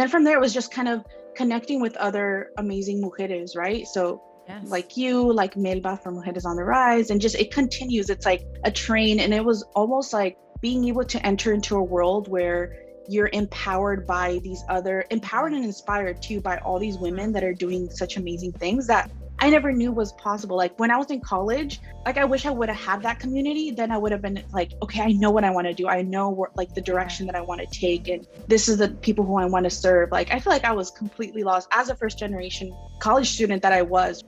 then from there, it was just kind of connecting with other amazing mujeres, right? So Yes. like you, like Melba from Mujeres on the Rise, and just it continues. It's like a train, and it was almost like being able to enter into a world where you're empowered by these other empowered and inspired too by all these women that are doing such amazing things that I never knew was possible. Like when I was in college, like I wish I would have had that community. Then I would have been like, okay, I know what I want to do. I know like the direction that I want to take, and this is the people who I want to serve. Like I feel like I was completely lost as a first generation college student that I was.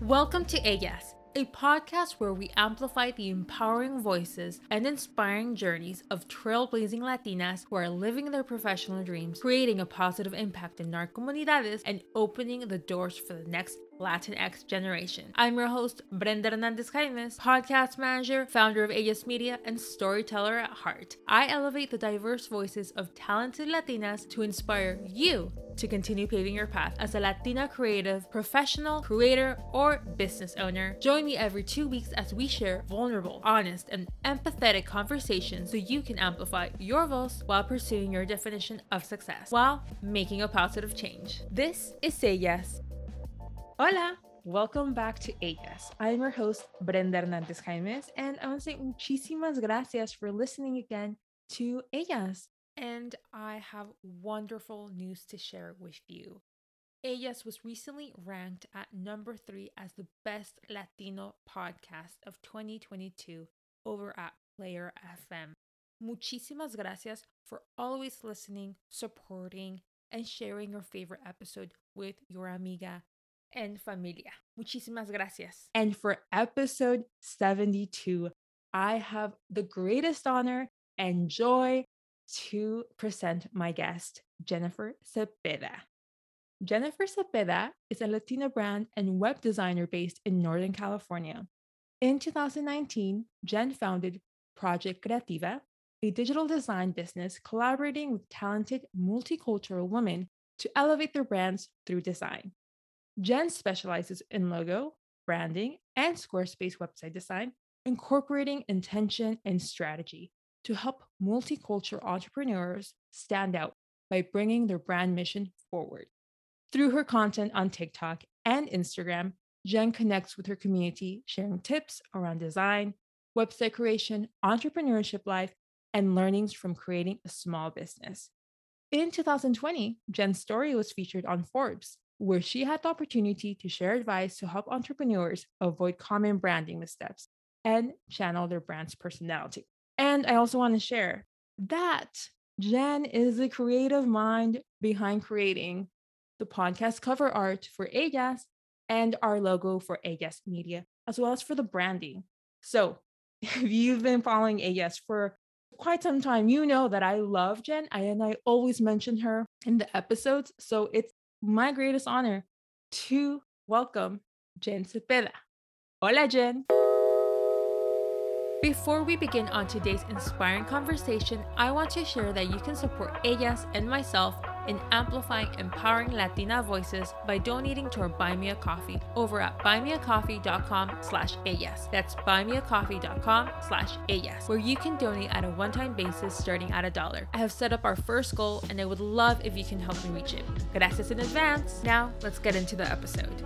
Welcome to Ellas a podcast where we amplify the empowering voices and inspiring journeys of trailblazing Latinas who are living their professional dreams, creating a positive impact in our comunidades, and opening the doors for the next Latinx generation. I'm your host, Brenda Hernandez Jaimes, podcast manager, founder of Ellas Media, and storyteller at heart. I elevate the diverse voices of talented Latinas to inspire you to continue paving your path as a Latina creative, professional, creator, or business owner. Join me every two weeks as we share vulnerable, honest, and empathetic conversations so you can amplify your voice while pursuing your definition of success while making a positive change. This is Ellas. Hola! Welcome back to Ellas. I'm your host, Brenda Hernandez Jaimes, and I want to say muchísimas gracias for listening again to Ellas and I have wonderful news to share with you. Ellas was recently ranked at number three as the best Latino podcast of 2022 over at Player FM. Muchísimas gracias for always listening, supporting, and sharing your favorite episode with your amiga and familia. Muchísimas gracias. And for episode 72, I have the greatest honor and joy to present my guest, Jennifer Cepeda. Jennifer Cepeda is a Latina brand and web designer based in Northern California. In 2019, Jen founded Project Creativa, a digital design business collaborating with talented multicultural women to elevate their brands through design. Jen specializes in logo, branding, and Squarespace website design, incorporating intention and strategy to help multicultural entrepreneurs stand out by bringing their brand mission forward. Through her content on TikTok and Instagram, Jen connects with her community, sharing tips around design, website creation, entrepreneurship life, and learnings from creating a small business. In 2020, Jen's story was featured on Forbes, where she had the opportunity to share advice to help entrepreneurs avoid common branding missteps and channel their brand's personality. And I also want to share that Jen is the creative mind behind creating the podcast cover art for Ellas and our logo for Ellas Media, as well as for the branding. So if you've been following Ellas for quite some time, you know that I love Jen and I always mention her in the episodes. So it's my greatest honor to welcome Jen Cepeda. Hola, Jen. Before we begin on today's inspiring conversation, I want to share that you can support Ellas and myself in amplifying empowering Latina voices by donating to our Buy Me a Coffee over at buymeacoffee.com slash Ellas. That's buymeacoffee.com slash Ellas, where you can donate at a one-time basis starting at a dollar. I have set up our first goal and I would love if you can help me reach it. Gracias in advance. Now, let's get into the episode.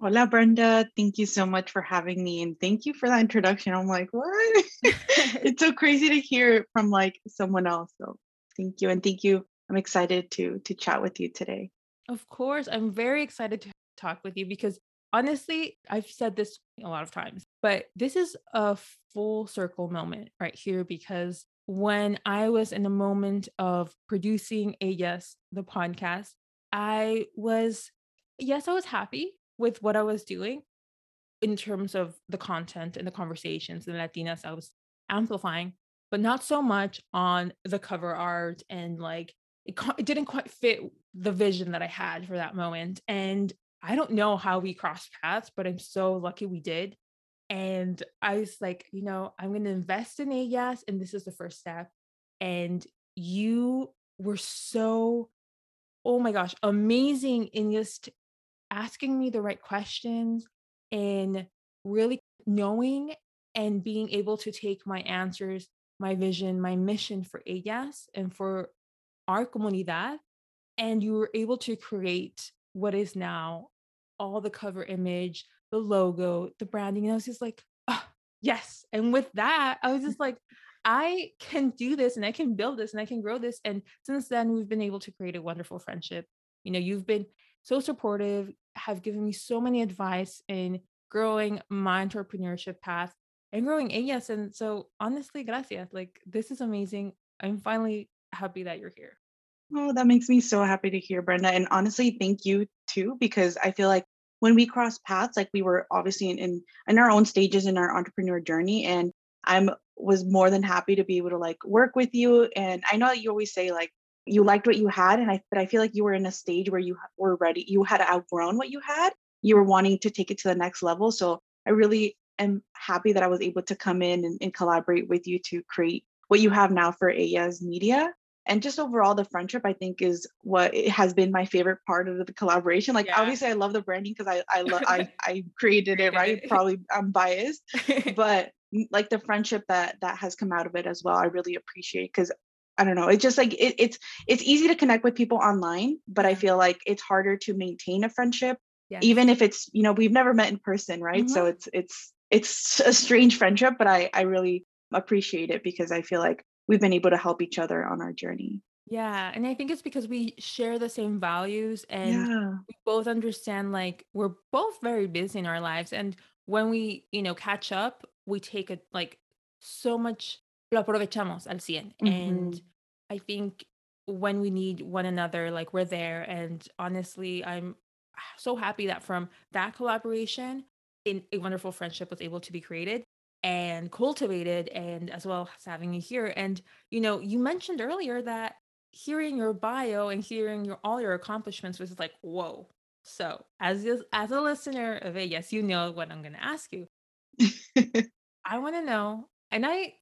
Hola, Brenda. Thank you so much for having me. And thank you for that introduction. I'm like, what? it's so crazy to hear it from like someone else. So thank you. And thank you. I'm excited to to chat with you today. Of course. I'm very excited to talk with you because honestly, I've said this a lot of times, but this is a full circle moment right here because when I was in a moment of producing Ellas, the podcast, I was, yes, I was happy with what I was doing in terms of the content and the conversations and Latinas I was amplifying, but not so much on the cover art and like it, it didn't quite fit the vision that I had for that moment. And I don't know how we crossed paths, but I'm so lucky we did. And I was like, you know, I'm going to invest in Ellas, and this is the first step. And you were so, oh my gosh, amazing in just asking me the right questions and really knowing and being able to take my answers, my vision, my mission for Ellas and for our comunidad and you were able to create what is now all the cover image, the logo, the branding. And I was just like, oh, yes. And with that, I was mm. just like, I can do this and I can build this and I can grow this. And since then, we've been able to create a wonderful friendship. You know, you've been so supportive, have given me so many advice in growing my entrepreneurship path and growing Ellas, And so honestly, gracias. Like this is amazing. I'm finally happy that you're here. Oh, that makes me so happy to hear, Brenda. And honestly, thank you too, because I feel like when we crossed paths, like we were obviously in, in, in our own stages in our entrepreneur journey. And I'm was more than happy to be able to like work with you. And I know you always say like you liked what you had, and I but I feel like you were in a stage where you were ready, you had outgrown what you had. You were wanting to take it to the next level. So I really am happy that I was able to come in and, and collaborate with you to create what you have now for Ellas Media. And just overall the friendship i think is what has been my favorite part of the collaboration. Like yeah. obviously i love the branding because i i love I, I created it right? Probably i'm biased. but like the friendship that that has come out of it as well i really appreciate because i don't know it's just like it, it's it's easy to connect with people online but i feel like it's harder to maintain a friendship yes. even if it's you know we've never met in person right? Mm-hmm. so it's it's it's a strange friendship but i i really appreciate it because i feel like we've been able to help each other on our journey. Yeah. And I think it's because we share the same values and yeah. we both understand like we're both very busy in our lives. And when we, you know, catch up, we take it like so much lo aprovechamos al 100. Mm-hmm. And I think when we need one another, like we're there. And honestly, I'm so happy that from that collaboration, in a wonderful friendship was able to be created and cultivated and as well as having you here. And you know you mentioned earlier that hearing your bio and hearing your all your accomplishments was like whoa. So as as a listener of it yes you know what i'm going to ask you. I want to know and i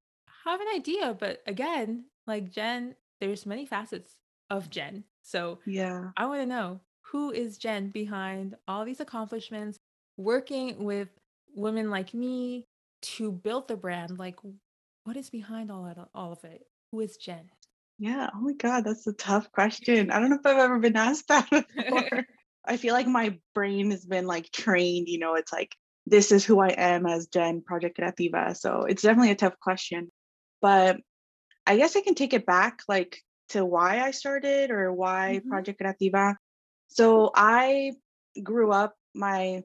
have an idea but again like jen there's many facets of jen so yeah. I want to know who is jen behind all these accomplishments working with women like me to build the brand like what is behind all that all of it? Who is jen? Yeah oh my god that's a tough question. I don't know if i've ever been asked that before. I feel like my brain has been like trained you know it's like this is who i am as jen project creativa so it's definitely a tough question but i guess i can take it back like to why i started or why mm-hmm. project creativa. So i grew up my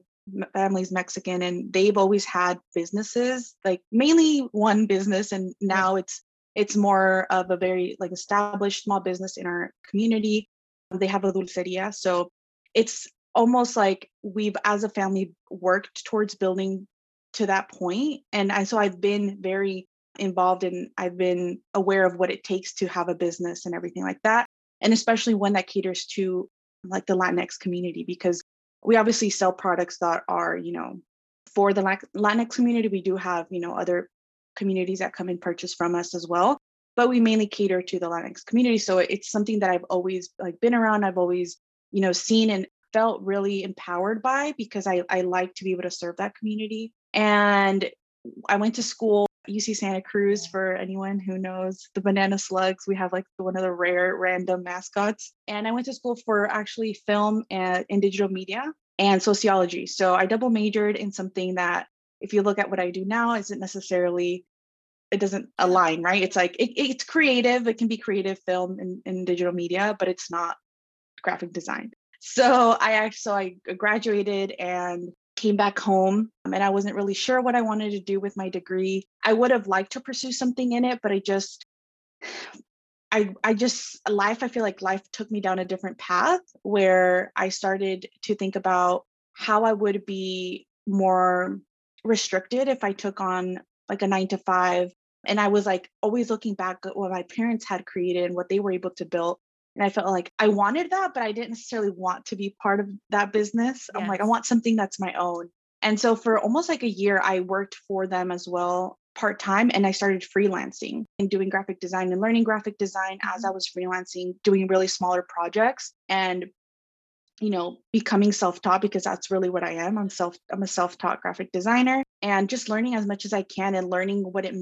family's Mexican and they've always had businesses, like mainly one business, and now it's it's more of a very like established small business in our community. They have a dulceria, so it's almost like we've as a family worked towards building to that point and I so I've been very involved and I've been aware of what it takes to have a business and everything like that and especially one that caters to like the Latinx community because we obviously sell products that are, you know, for the Latinx community. We do have, you know, other communities that come and purchase from us as well, but we mainly cater to the Latinx community. So it's something that I've always like been around. I've always, you know, seen and felt really empowered by because I, I like to be able to serve that community. And I went to school UC Santa Cruz for anyone who knows the banana slugs. We have like one of the rare random mascots. And I went to school for actually film and in digital media and sociology. So I double majored in something that if you look at what I do now isn't necessarily it doesn't align, right? It's like it, it's creative, it can be creative film and, and digital media, but it's not graphic design. So I actually so I graduated and came back home um, and I wasn't really sure what I wanted to do with my degree. I would have liked to pursue something in it, but I just I I just life I feel like life took me down a different path where I started to think about how I would be more restricted if I took on like a 9 to 5 and I was like always looking back at what my parents had created and what they were able to build and I felt like I wanted that, but I didn't necessarily want to be part of that business. Yes. I'm like, I want something that's my own. And so for almost like a year, I worked for them as well part time and I started freelancing and doing graphic design and learning graphic design mm-hmm. as I was freelancing, doing really smaller projects and you know becoming self-taught because that's really what I am. I'm self I'm a self-taught graphic designer and just learning as much as I can and learning what it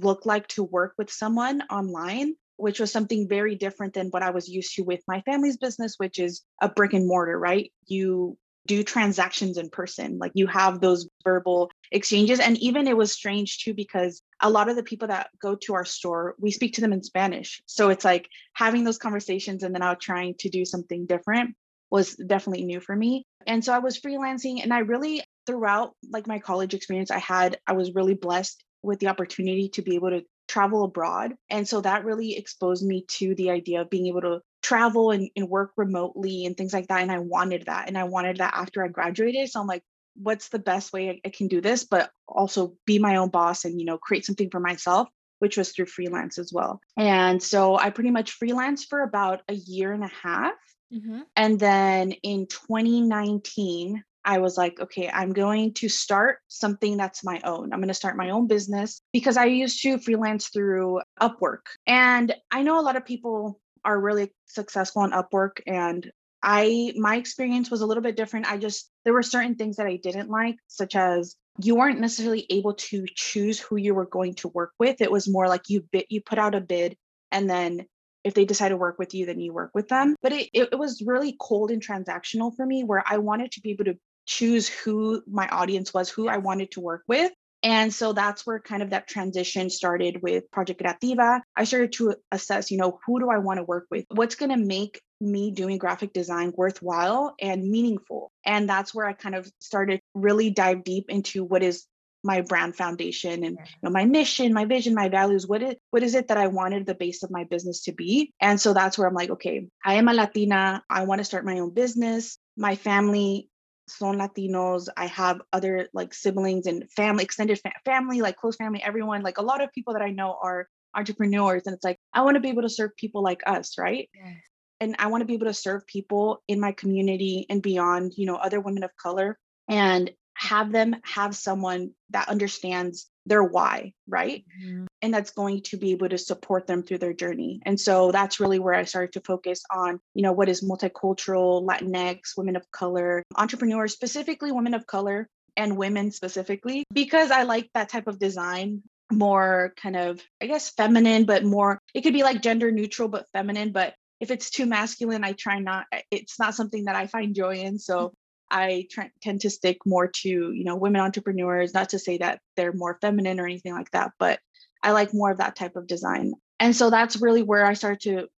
looked like to work with someone online which was something very different than what I was used to with my family's business, which is a brick and mortar, right? You do transactions in person, like you have those verbal exchanges. And even it was strange too, because a lot of the people that go to our store, we speak to them in Spanish. So it's like having those conversations and then out trying to do something different was definitely new for me. And so I was freelancing and I really throughout like my college experience I had I was really blessed with the opportunity to be able to travel abroad. And so that really exposed me to the idea of being able to travel and, and work remotely and things like that. And I wanted that. And I wanted that after I graduated. So I'm like, what's the best way I, I can do this, but also be my own boss and, you know, create something for myself which was through freelance as well. And so I pretty much freelanced for about a year and a half. Mm-hmm. And then in 2019, I was like, okay, I'm going to start something that's my own. I'm going to start my own business because I used to freelance through Upwork. And I know a lot of people are really successful on Upwork and I my experience was a little bit different. I just there were certain things that I didn't like such as you weren't necessarily able to choose who you were going to work with. It was more like you bid you put out a bid and then if they decide to work with you then you work with them but it, it, was really cold and transactional for me where i wanted to be able to choose who my audience was, who I wanted to work with. And so that's where kind of that transition started with Project Creativa. I started to assess, you know, who do I want to work with? What's going to make me doing graphic design worthwhile and meaningful? And that's where I kind of started really dive deep into what is my brand foundation and you know, my mission, my vision, my values. What is what is it that I wanted the base of my business to be? And so that's where I'm like, okay, I am a Latina. I want to start my own business. My family son Latinos. I have other like siblings and family, extended fa- family, like close family, everyone. Like a lot of people that I know are entrepreneurs. And it's like, I want to be able to serve people like us, right? Yes. And I want to be able to serve people in my community and beyond, you know, other women of color and have them have someone that understands their why, right? Mm-hmm. And that's going to be able to support them through their journey. And so that's really where I started to focus on, you know, what is multicultural, Latinx, women of color, entrepreneurs, specifically women of color and women specifically, because I like that type of design more kind of, I guess, feminine, but more, it could be like gender neutral, but feminine. But if it's too masculine, I try not, it's not something that I find joy in. So I tend to stick more to, you know, women entrepreneurs, not to say that they're more feminine or anything like that, but I like more of that type of design. And so that's really where I started to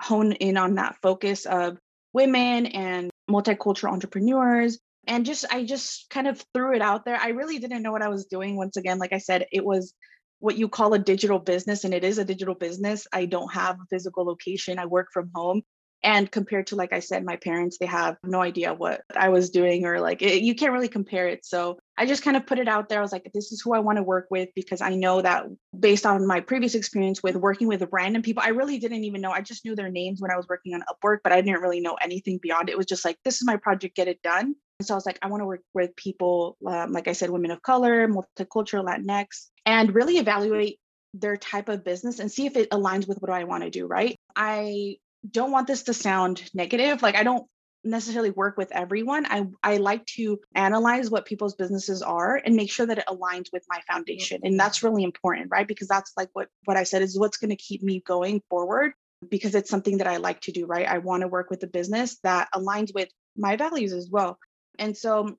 hone in on that focus of women and multicultural entrepreneurs. And just, I just kind of threw it out there. I really didn't know what I was doing. Once again, like I said, it was what you call a digital business, and it is a digital business. I don't have a physical location, I work from home and compared to like i said my parents they have no idea what i was doing or like it, you can't really compare it. So i just kind of put it out there. I was like this is who i want to work with because i know that based on my previous experience with working with random people i really didn't even know i just knew their names when i was working on upwork but i didn't really know anything beyond it, was just like this is my project get it done. And so i was like i want to work with people um, like i said women of color multicultural latinx and really evaluate their type of business and see if it aligns with what I want to do, right? I don't want this to sound negative. Like I don't necessarily work with everyone. I I like to analyze what people's businesses are and make sure that it aligns with my foundation. And that's really important, right? Because that's like what what I said is what's going to keep me going forward because it's something that I like to do, right? I want to work with a business that aligns with my values as well. And so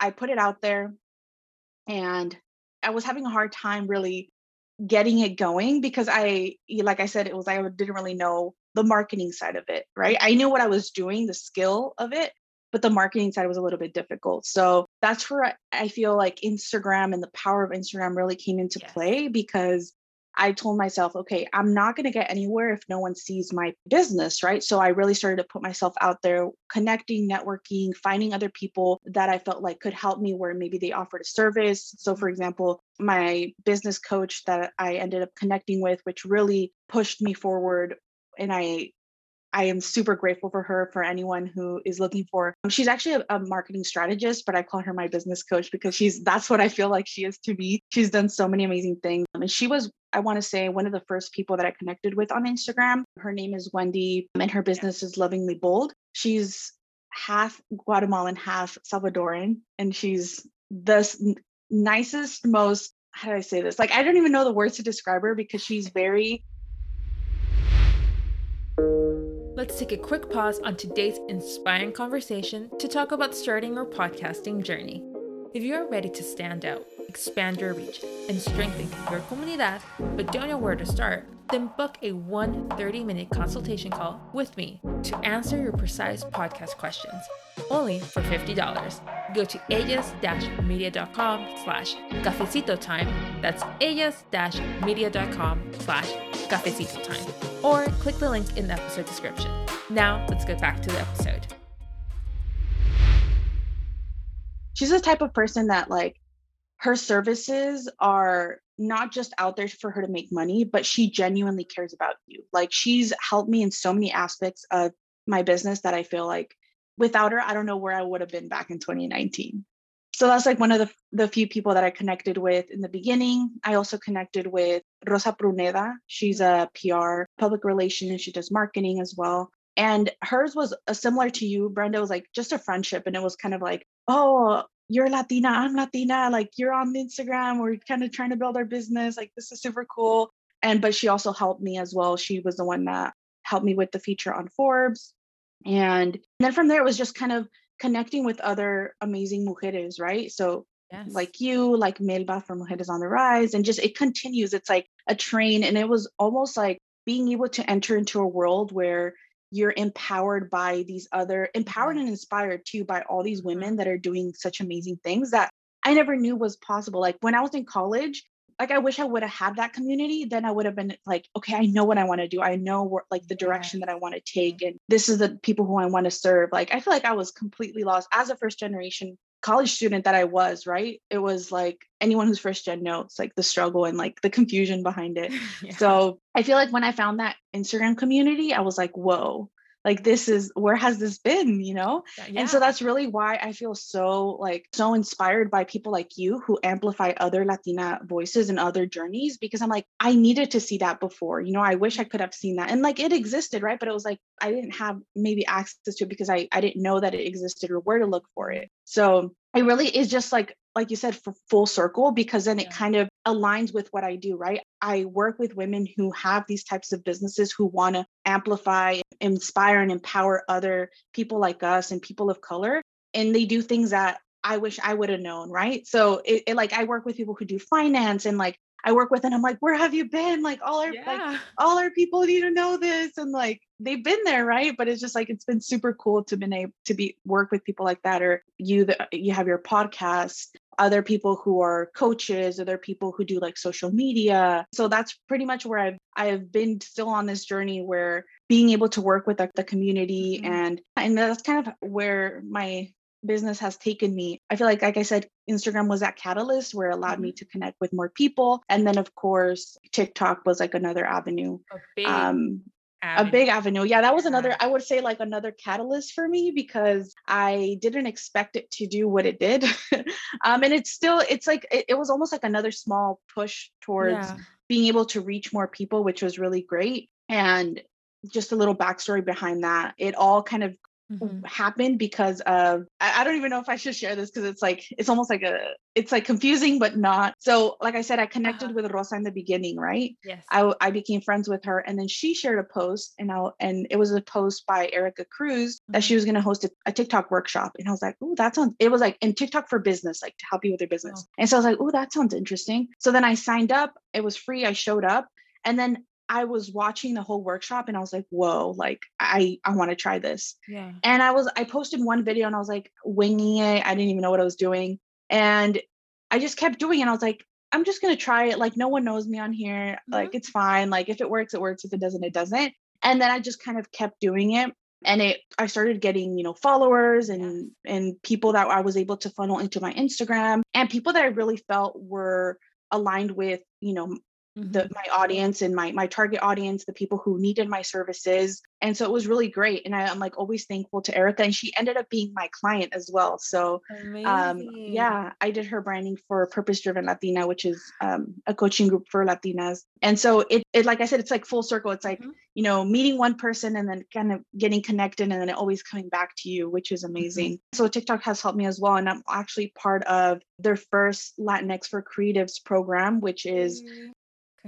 I put it out there and I was having a hard time really getting it going because I like I said it was I didn't really know the marketing side of it, right? I knew what I was doing, the skill of it, but the marketing side was a little bit difficult. So that's where I feel like Instagram and the power of Instagram really came into yes. play because I told myself, okay, I'm not going to get anywhere if no one sees my business, right? So I really started to put myself out there, connecting, networking, finding other people that I felt like could help me where maybe they offered a service. So, for mm-hmm. example, my business coach that I ended up connecting with, which really pushed me forward and I I am super grateful for her for anyone who is looking for. Um, she's actually a, a, marketing strategist, but I call her my business coach because she's that's what I feel like she is to me. She's done so many amazing things. Um, and she was, I want to say, one of the first people that I connected with on Instagram. Her name is Wendy, um, and her business is Lovingly Bold. She's half Guatemalan, half Salvadoran, and she's the nicest, most how do I say this? Like I don't even know the words to describe her because she's very let's take a quick pause on today's inspiring conversation to talk about starting your podcasting journey. If you are ready to stand out, expand your reach, and strengthen your comunidad, but don't know where to start, then book a 1 30 minute consultation call with me to answer your precise podcast questions, only for $50. Go to ellas-media.com slash cafecito time, that's ellas-media.com slash cafecito time, or click the link in the episode description. Now, let's get back to the episode. She's the type of person that like her services are not just out there for her to make money, but she genuinely cares about you. Like she's helped me in so many aspects of my business that I feel like without her, I don't know where I would have been back in 2019. So that's like one of the, the few people that I connected with in the beginning. I also connected with Rosa Pruneda. She's a PR public relations and she does marketing as well. And hers was a similar to you, Brenda, was like just a friendship. And it was kind of like, oh, you're Latina, I'm Latina, like you're on Instagram, we're kind of trying to build our business. Like this is super cool. And but she also helped me as well. She was the one that helped me with the feature on Forbes. And then from there it was just kind of connecting with other amazing mujeres, right? So yes. like you, like Melba from Mujeres on the Rise, and just it continues. It's like a train. And it was almost like being able to enter into a world where you're empowered by these other empowered and inspired too by all these mm-hmm. women that are doing such amazing things that I never knew was possible. Like when I was in college, like I wish I would have had that community. Then I would have been like, okay, I know what I want to do. I know what like the direction that I want to take, and this is the people who I want to serve. Like I feel like I was completely lost as a first generation college student that I was, right? It was like anyone who's first gen knows like the struggle and like the confusion behind it. yeah. So I feel like when I found that Instagram community, I was like, whoa, like this is where has this been you know? Uh, yeah. and so that's really why i feel so like so inspired by people like you who amplify other latina voices and other journeys because i'm like i needed to see that before you know? I wish i could have seen that. And like it existed right? But it was like i didn't have maybe access to it because i i didn't know that it existed or where to look for it. So it really is just like like you said for full circle because then it kind of aligns with what I do, right? I work with women who have these types of businesses who want to amplify, inspire and empower other people like us and people of color and they do things that I wish I would have known, right? So it, it, like I work with people who do finance and like I work with and I'm like, where have you been? Like all our yeah. like all our people need to know this. And like they've been there, right? But it's just like it's been super cool to been able to be work with people like that, or you that you have your podcast, other people who are coaches, other people who do like social media. So that's pretty much where I've I've been still on this journey where being able to work with the, the community mm-hmm. and and that's kind of where my business has taken me. I feel like, like I said, Instagram was that catalyst where it allowed mm-hmm. me to connect with more people. And then, of course, TikTok was like another avenue. Um, avenue. a big avenue. Yeah, that was another, I would say, like another catalyst for me because I didn't expect it to do what it did. um, and it's still, it's like, it, it, was almost like another small push towards yeah. being able to reach more people, which was really great. And just a little backstory behind that. It all kind of mm-hmm. happened because of I, I, don't even know if I should share this because it's like it's almost like a it's like confusing but not. So like I said, I connected uh-huh. with Rosa in the beginning, right? Yes. I I became friends with her and then she shared a post and I and it was a post by Erica Cruz mm-hmm. that she mm-hmm. was gonna host a, a, TikTok workshop. And I was like, oh, that sounds it was like in TikTok for business, like to help you with your business. Oh. And so I was like, oh, that sounds interesting. So then I signed up, it was free, I showed up. And then I was watching the whole workshop and I was like, whoa, like I I want to try this. Yeah. And I was I posted one video and I was like winging it. I didn't even know what I was doing. And I just kept doing it. And I was like, I'm just gonna try it. Like no one knows me on here. Mm-hmm. Like it's fine. Like if it works, it works. If it doesn't, it doesn't. And then I just kind of kept doing it. And it I started getting, you know, followers and and people that I was able to funnel into my Instagram and people that I really felt were aligned with you know the mm-hmm. my audience and my my target audience the people who needed my services and so it was really great and I, am like always thankful to erica and she ended up being my client as well so um, yeah i did her branding for purpose driven latina which is um, a coaching group for latinas and so it, it like i said it's like full circle it's like mm-hmm. you know meeting one person and then kind of getting connected and then it always coming back to you which is mm-hmm. amazing mm-hmm. so tiktok has helped me as well and i'm actually part of their first latinx for creatives program which is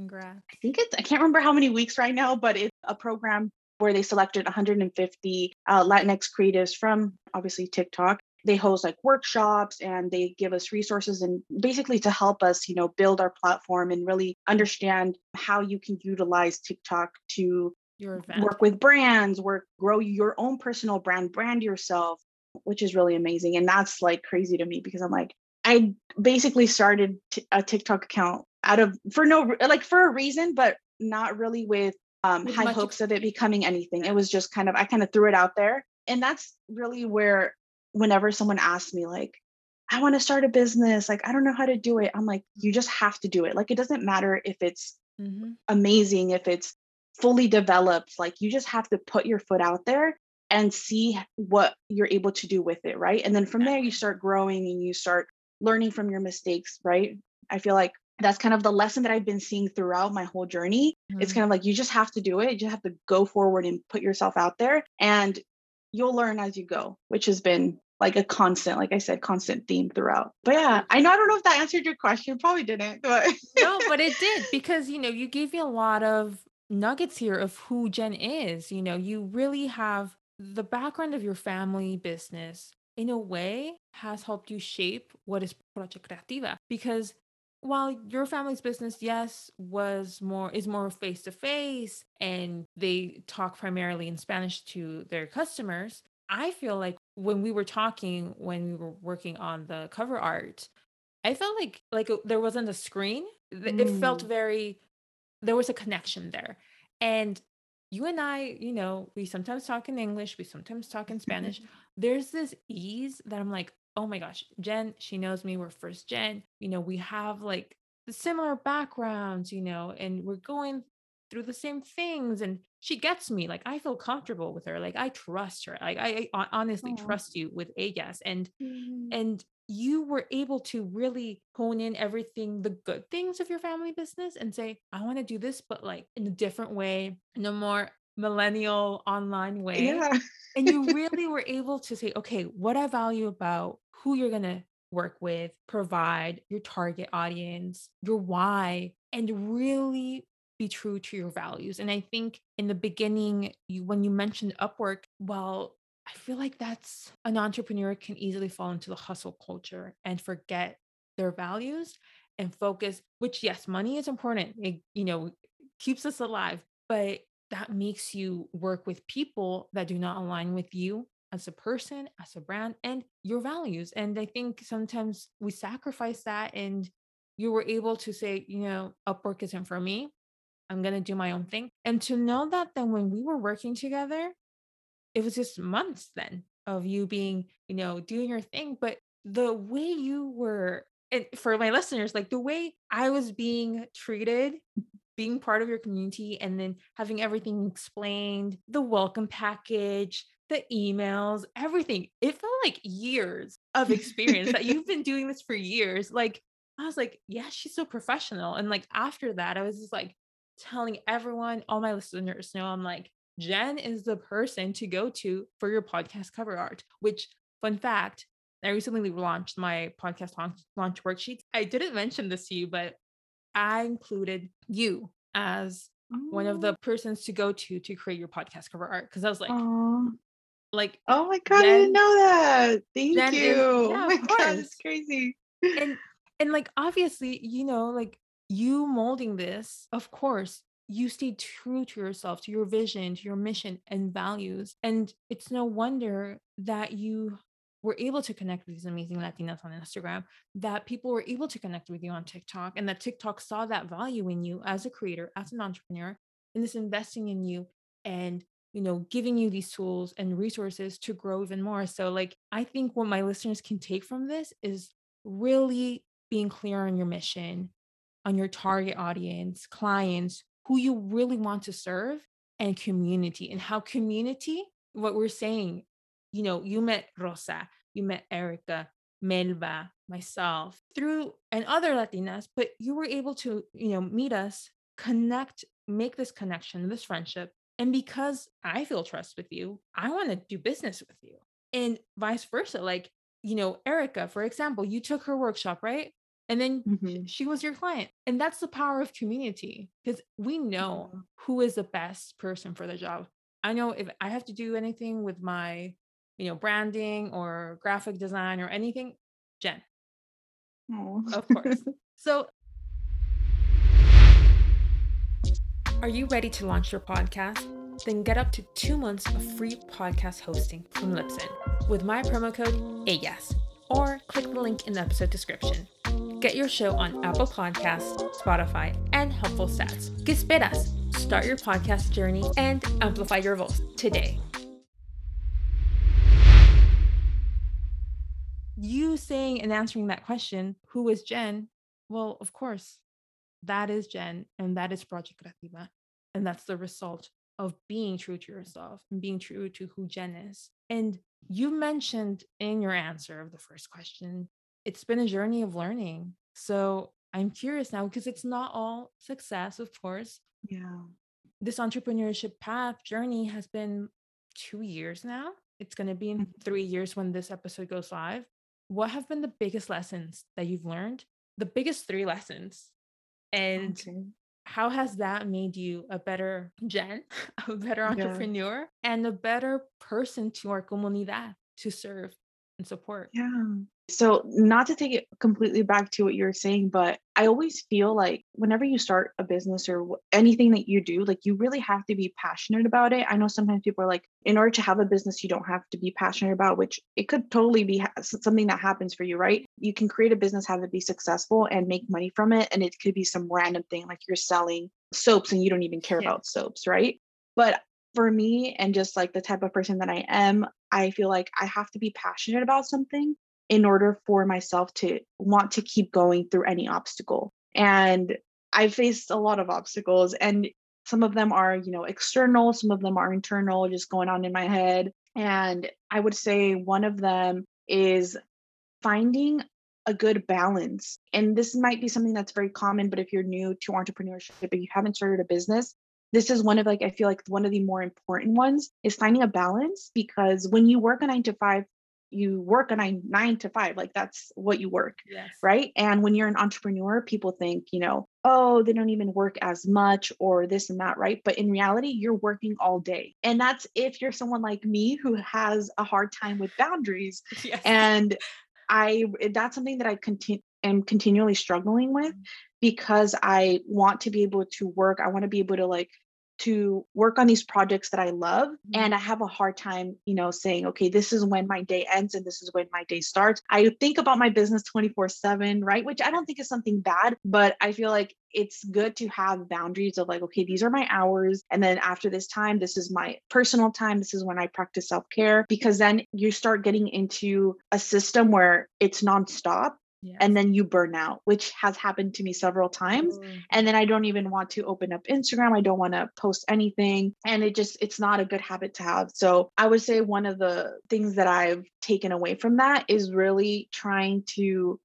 Congrats. I think it's, I can't remember how many weeks right now, but it's a program where they selected 150 uh, Latinx creatives from obviously TikTok. They host like workshops and they give us resources and basically to help us, you know, build our platform and really understand how you can utilize TikTok to work with brands, work, grow your own personal brand, brand yourself, which is really amazing. And that's like crazy to me because I'm like, I basically started t- a TikTok account out of for no like for a reason, but not really with um, with high hopes of it becoming anything. It was just kind of I kind of threw it out there, and that's really where whenever someone asks me like, I want to start a business, like I don't know how to do it, I'm like, you just have to do it. Like it doesn't matter if it's mm-hmm. amazing, if it's fully developed, like you just have to put your foot out there and see what you're able to do with it, right? And then from there you start growing and you start learning from your mistakes, right? I feel like that's kind of the lesson that I've been seeing throughout my whole journey. Mm-hmm. It's kind of like you just have to do it. You just have to go forward and put yourself out there and you'll learn as you go, which has been like a constant, like I said, constant theme throughout. But yeah, I know I don't know if that answered your question. Probably didn't, but no, but it did because you know, you gave me a lot of nuggets here of who Jen is. You know, you really have the background of your family business in a way has helped you shape what is Project Creativa. Because while your family's business yes was more is more face to face and they talk primarily in spanish to their customers i feel like when we were talking when we were working on the cover art i felt like like there wasn't a screen. It mm. felt very there was a connection there. And you and i you know we sometimes talk in english we sometimes talk in spanish there's this ease that i'm like oh my gosh, Jen, she knows me. We're first gen. You know, we have like the similar backgrounds, you know, and we're going through the same things. And she gets me. Like I feel comfortable with her. Like I trust her. Like I, I honestly Aww. trust you with Ellas. And mm-hmm. and you were able to really hone in everything, the good things of your family business and say, I want to do this, but like in a different way, no more millennial online way. Yeah. and you really were able to say, okay, what I value about who you're going to work with, provide your target audience, your why, and really be true to your values. And I think in the beginning, you when you mentioned Upwork, well, I feel like that's an entrepreneur can easily fall into the hustle culture and forget their values and focus, which yes, money is important. It, you know, keeps us alive, but that makes you work with people that do not align with you as a person, as a brand, and your values. And I think sometimes we sacrifice that, and you were able to say, you know, Upwork isn't for me. I'm going to do my own thing. And to know that then when we were working together, it was just months then of you being, you know, doing your thing. But the way you were, and for my listeners, like the way I was being treated being part of your community and then having everything explained, the welcome package, the emails, everything. It felt like years of experience that you've been doing this for years. Like, I was like, yeah, she's so professional. And like after that, I was just like telling everyone, all my listeners know, I'm like, Jen is the person to go to for your podcast cover art, which, fun fact, I recently launched my podcast launch, launch worksheet. I didn't mention this to you, but I included you as one of oh. the persons to go to to create your podcast cover art because I was like, Aww. like, oh my god, Jen, I didn't know that. Thank you. Yeah, oh my god, it's crazy. and and like obviously, you know, like you molding this, of course, you stay true to yourself, to your vision, to your mission and values. And it's no wonder that you were able to connect with these amazing Latinas on Instagram, that people were able to connect with you on TikTok, and that TikTok saw that value in you as a creator, as an entrepreneur, and this investing in you and you know giving you these tools and resources to grow even more. So like i think what my listeners can take from this is really being clear on your mission on your target audience clients who you really want to serve and community and how community what we're saying you know, you met Rosa, you met Erica, Melba, myself through and other Latinas, but you were able to, you know, meet us, connect, make this connection, this friendship. And because I feel trust with you, I want to do business with you. And vice versa. Like, you know, Erica, for example, you took her workshop, right? And then mm-hmm. she was your client. And that's the power of community because we know who is the best person for the job I know if I have to do anything with my, you know, branding or graphic design or anything, Jen. Oh. Of course. so Are you ready to launch your podcast? Then get up to two months of free podcast hosting from Libsyn with my promo code ELLAS or click the link in the episode description. Get your show on Apple Podcasts, Spotify, and Helpful Stats. Que esperas? Start your podcast journey and amplify your voice today. You saying and answering that question, who is Jen? Well, of course, that is Jen and that is Project Creativa. And that's the result of being true to yourself and being true to who Jen is. And you mentioned in your answer of the first question, it's been a journey of learning. So I'm curious now because it's not all success, of course. Yeah. This entrepreneurship path journey has been two years now. It's going to be in mm-hmm. three years when this episode goes live. What have been the biggest lessons that you've learned? The biggest three lessons and okay. how has that made you a better Jen, a better entrepreneur, yeah. and a better person to our comunidad to serve and support? Yeah. So, not to take it completely back to what you were saying, but I always feel like whenever you start a business or anything that you do, like you really have to be passionate about it. I know sometimes people are like, in order to have a business, you don't have to be passionate about, which it could totally be something that happens for you, right? You can create a business, have it be successful, and make money from it. And it could be some random thing like you're selling soaps and you don't even care yeah. about soaps, right? But for me and just like the type of person that I am, I feel like I have to be passionate about something in order for myself to want to keep going through any obstacle. And I've faced a lot of obstacles and some of them are, you know, external, some of them are internal, just going on in my head. And I would say one of them is finding a good balance. And this might be something that's very common, but if you're new to entrepreneurship, if you haven't started a business, this is one of like i feel like one of the more important ones is finding a balance because when you work a 9 to 5 you work a nine nine to five like that's what you work yes. right and when you're an entrepreneur people think you know oh they don't even work as much or this and that right but in reality you're working all day and that's if you're someone like me who has a hard time with boundaries yes. and i that's something that i continue am continually struggling with mm-hmm. Because i want to be able to work i want to be able to like to work on these projects that I love. Mm-hmm. And I have a hard time, you know, saying, okay, this is when my day ends and this is when my day starts. I think about my business 24 7, right? Which I don't think is something bad, but I feel like it's good to have boundaries of like, okay, these are my hours. And then after this time, this is my personal time. This is when I practice self care because then you start getting into a system where it's nonstop Yes. and then you burn out which has happened to me several times mm. and then i don't even want to open up instagram i don't want to post anything and it just it's not a good habit to have so i would say one of the things that i've taken away from that is really trying to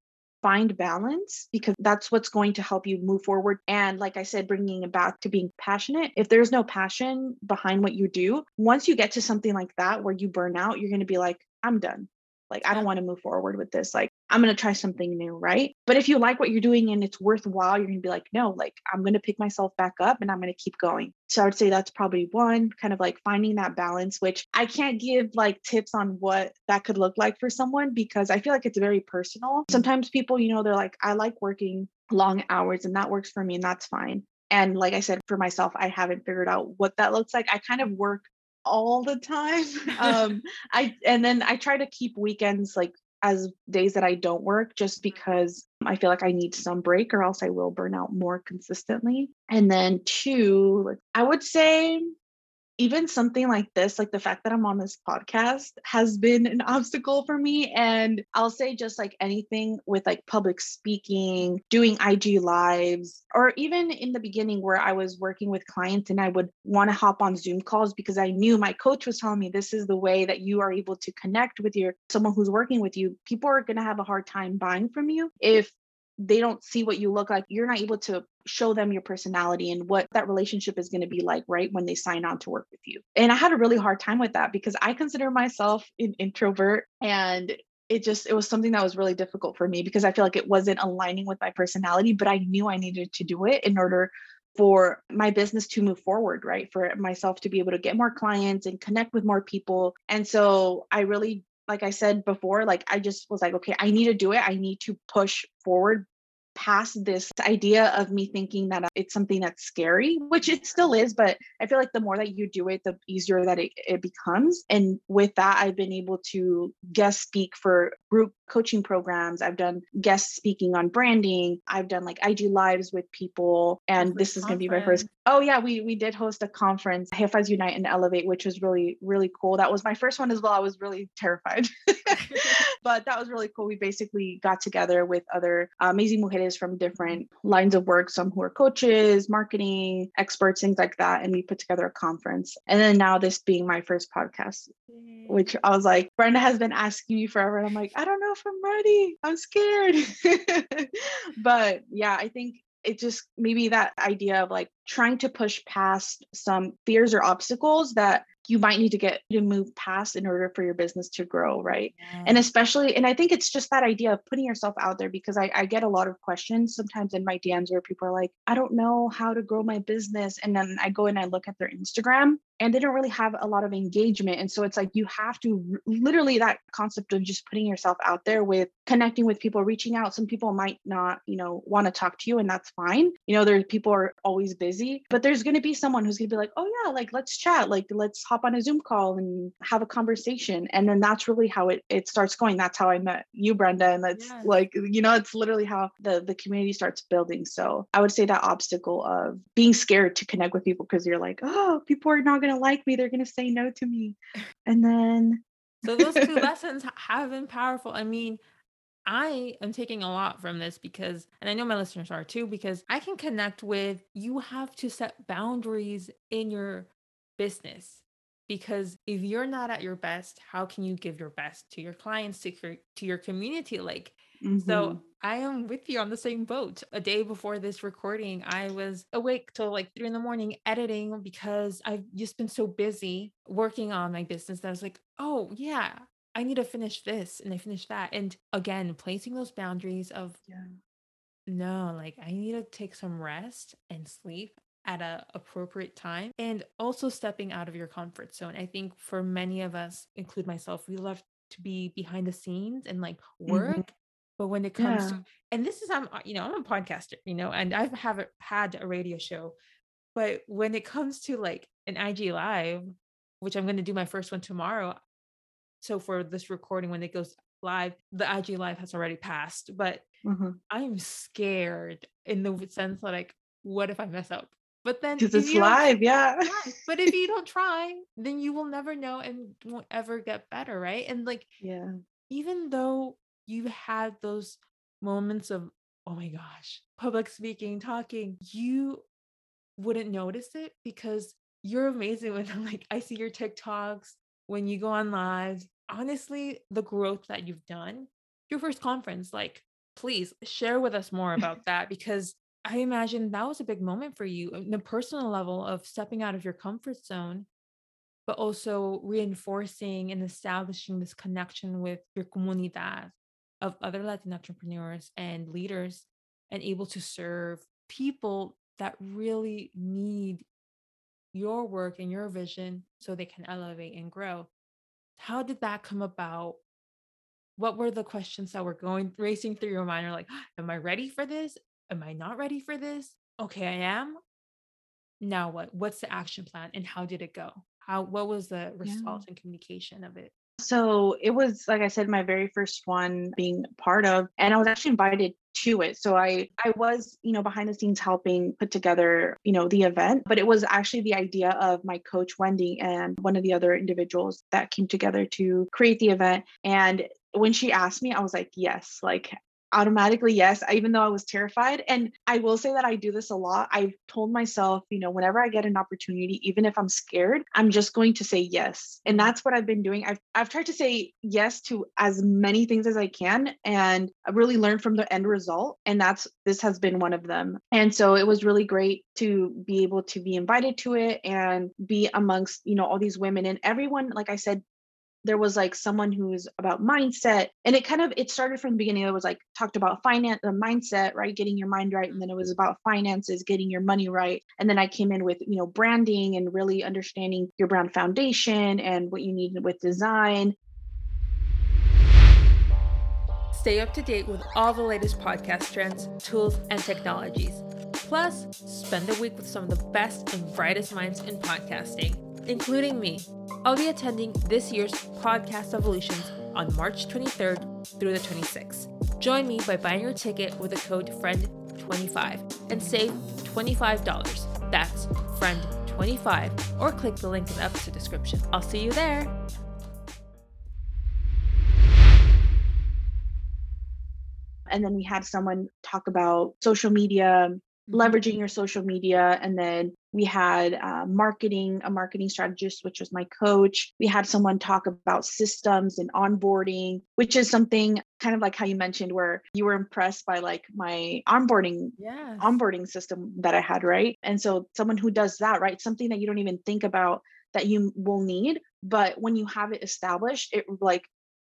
find balance because that's what's going to help you move forward. And like I said, bringing it back to being passionate. If there's no passion behind what you do, once you get to something like that where you burn out, you're going to be like, I'm done. Like, I don't want to move forward with this. Like, I'm going to try something new. Right. But if you like what you're doing and it's worthwhile, you're going to be like, no, like, I'm going to pick myself back up and I'm going to keep going. So I would say that's probably one kind of like finding that balance, which I can't give like tips on what that could look like for someone because I feel like it's very personal. Sometimes people, you know, they're like, I like working long hours and that works for me and that's fine. And like I said, for myself, I haven't figured out what that looks like. I kind of work all the time. um, I and then I try to keep weekends like as days that I don't work just because I feel like I need some break or else I will burn out more consistently. And then two, I would say even something like this, like the fact that I'm on this podcast, has been an obstacle for me. And I'll say just like anything with like public speaking, doing IG lives, or even in the beginning where I was working with clients and I would want to hop on Zoom calls because I knew my coach was telling me this is the way that you are able to connect with your someone who's working with you. People are going to have a hard time buying from you if they don't see what you look like you're not able to show them your personality and what that relationship is going to be like right when they sign on to work with you and i had a really hard time with that because i consider myself an introvert and it just it was something that was really difficult for me because i feel like it wasn't aligning with my personality but i knew i needed to do it in order for my business to move forward, right? For myself to be able to get more clients and connect with more people. And so I really like I said before, like I just was like, okay, I need to do it. I need to push forward past this idea of me thinking that it's something that's scary, which it still is, but I feel like the more that you do it, the easier that it, it becomes. And with that, I've been able to guest speak for group coaching programs. I've done guest speaking on branding. I've done like IG lives with people. And this is going to be my first. Oh yeah, we we did host a conference, Jefas Unite and Elevate, which was really really cool. That was my first one as well. I was really terrified, but that was really cool. We basically got together with other amazing mujeres from different lines of work, some who are coaches, marketing experts, things like that, and we put together a conference. And then now this being my first podcast, which I was like, Brenda has been asking me forever, and I'm like, I don't know if I'm ready. I'm scared. but yeah, I think it just maybe that idea of like trying to push past some fears or obstacles that you might need to get to move past in order for your business to grow right yeah. and especially and i think it's just that idea of putting yourself out there because I, I get a lot of questions sometimes in my dms where people are like i don't know how to grow my business and then i go and i look at their instagram and they don't really have a lot of engagement and so it's like you have to literally that concept of just putting yourself out there with connecting with people reaching out. Some people might not you know want to talk to you and that's fine. You know there's people are always busy but there's going to be someone who's going to be like oh yeah like let's chat like let's hop on a zoom call and have a conversation and then that's really how it, it starts going. That's how i met you brenda and that's yeah. like you know it's literally how the the community starts building. So i would say that obstacle of being scared to connect with people because you're like oh people are not going to like me. They're going to say no to me. And then. so those two lessons have been powerful. I mean, I am taking a lot from this because, and I know my listeners are too, because I can connect with you have to set boundaries in your business. Because if you're not at your best, how can you give your best to your clients, to your, to your community? Like, mm-hmm. so I am with you on the same boat. A day before this recording, I was awake till like three in the morning editing because I've just been so busy working on my business that I was like, oh, yeah, I need to finish this and I finished that. And again, placing those boundaries of, yeah. no, like I need to take some rest and sleep at a appropriate time and also stepping out of your comfort zone. I think for many of us, include myself, we love to be behind the scenes and like work mm-hmm. But when it comes yeah. to, and this is, I'm, uh, you know, I'm a podcaster, you know, and I've have had a radio show, but when it comes to like an IG live, which I'm going to do my first one tomorrow. So for this recording, when it goes live, the IG live has already passed, but mm-hmm. I'm scared in the sense that like, what if I mess up? But then because it's live, yeah. but if you don't try, then you will never know and won't ever get better, right? And like, yeah, even though you had those moments of, oh my gosh, public speaking, talking, you wouldn't notice it because you're amazing when I'm like, I see your TikToks, when you go on live. Honestly, the growth that you've done, your first conference, like, please share with us more about that because I imagine that was a big moment for you the personal level of stepping out of your comfort zone, but also reinforcing and establishing this connection with your comunidad, of other Latin entrepreneurs and leaders and able to serve people that really need your work and your vision so they can elevate and grow. How did that come about? What were the questions that were going racing through your mind? Are like, am I ready for this? Am I not ready for this? Okay, I am. Now what? What's the action plan and how did it go? How what was the result yeah. and communication of it? So it was, like I said, my very first one being part of, and I was actually invited to it. So I I was, you know, behind the scenes helping put together, you know, the event, but it was actually the idea of my coach Wendy and one of the other individuals that came together to create the event. And when she asked me, I was like, yes, like automatically yes even though i was terrified. And i will say that i do this a lot. I've told myself you know whenever i get an opportunity even if i'm scared i'm just going to say yes. And that's what i've been doing. I've, I've tried to say yes to as many things as i can and really learned from the end result. And that's this has been one of them. And so it was really great to be able to be invited to it and be amongst you know all these women and everyone like i said there was like someone who's about mindset and it kind of it started from the beginning it was like talked about finance the mindset right getting your mind right and then it was about finances getting your money right and then i came in with you know branding and really understanding your brand foundation and what you need with design. Stay up to date with all the latest podcast trends tools and technologies. Plus spend a week with some of the best and brightest minds in podcasting including me I'll be attending this year's Podcast Evolutions on March 23rd through the 26th. Join me by buying your ticket with the code FRIEND25 and save $25. That's FRIEND25 or click the link in the episode description. I'll see you there. And then we had someone talk about social media leveraging your social media and then we had uh, marketing a marketing strategist which was my coach. We had someone talk about systems and onboarding which is something kind of like how you mentioned where you were impressed by like my onboarding yes. onboarding system that i had right? And so someone who does that right something that you don't even think about that you will need but when you have it established it like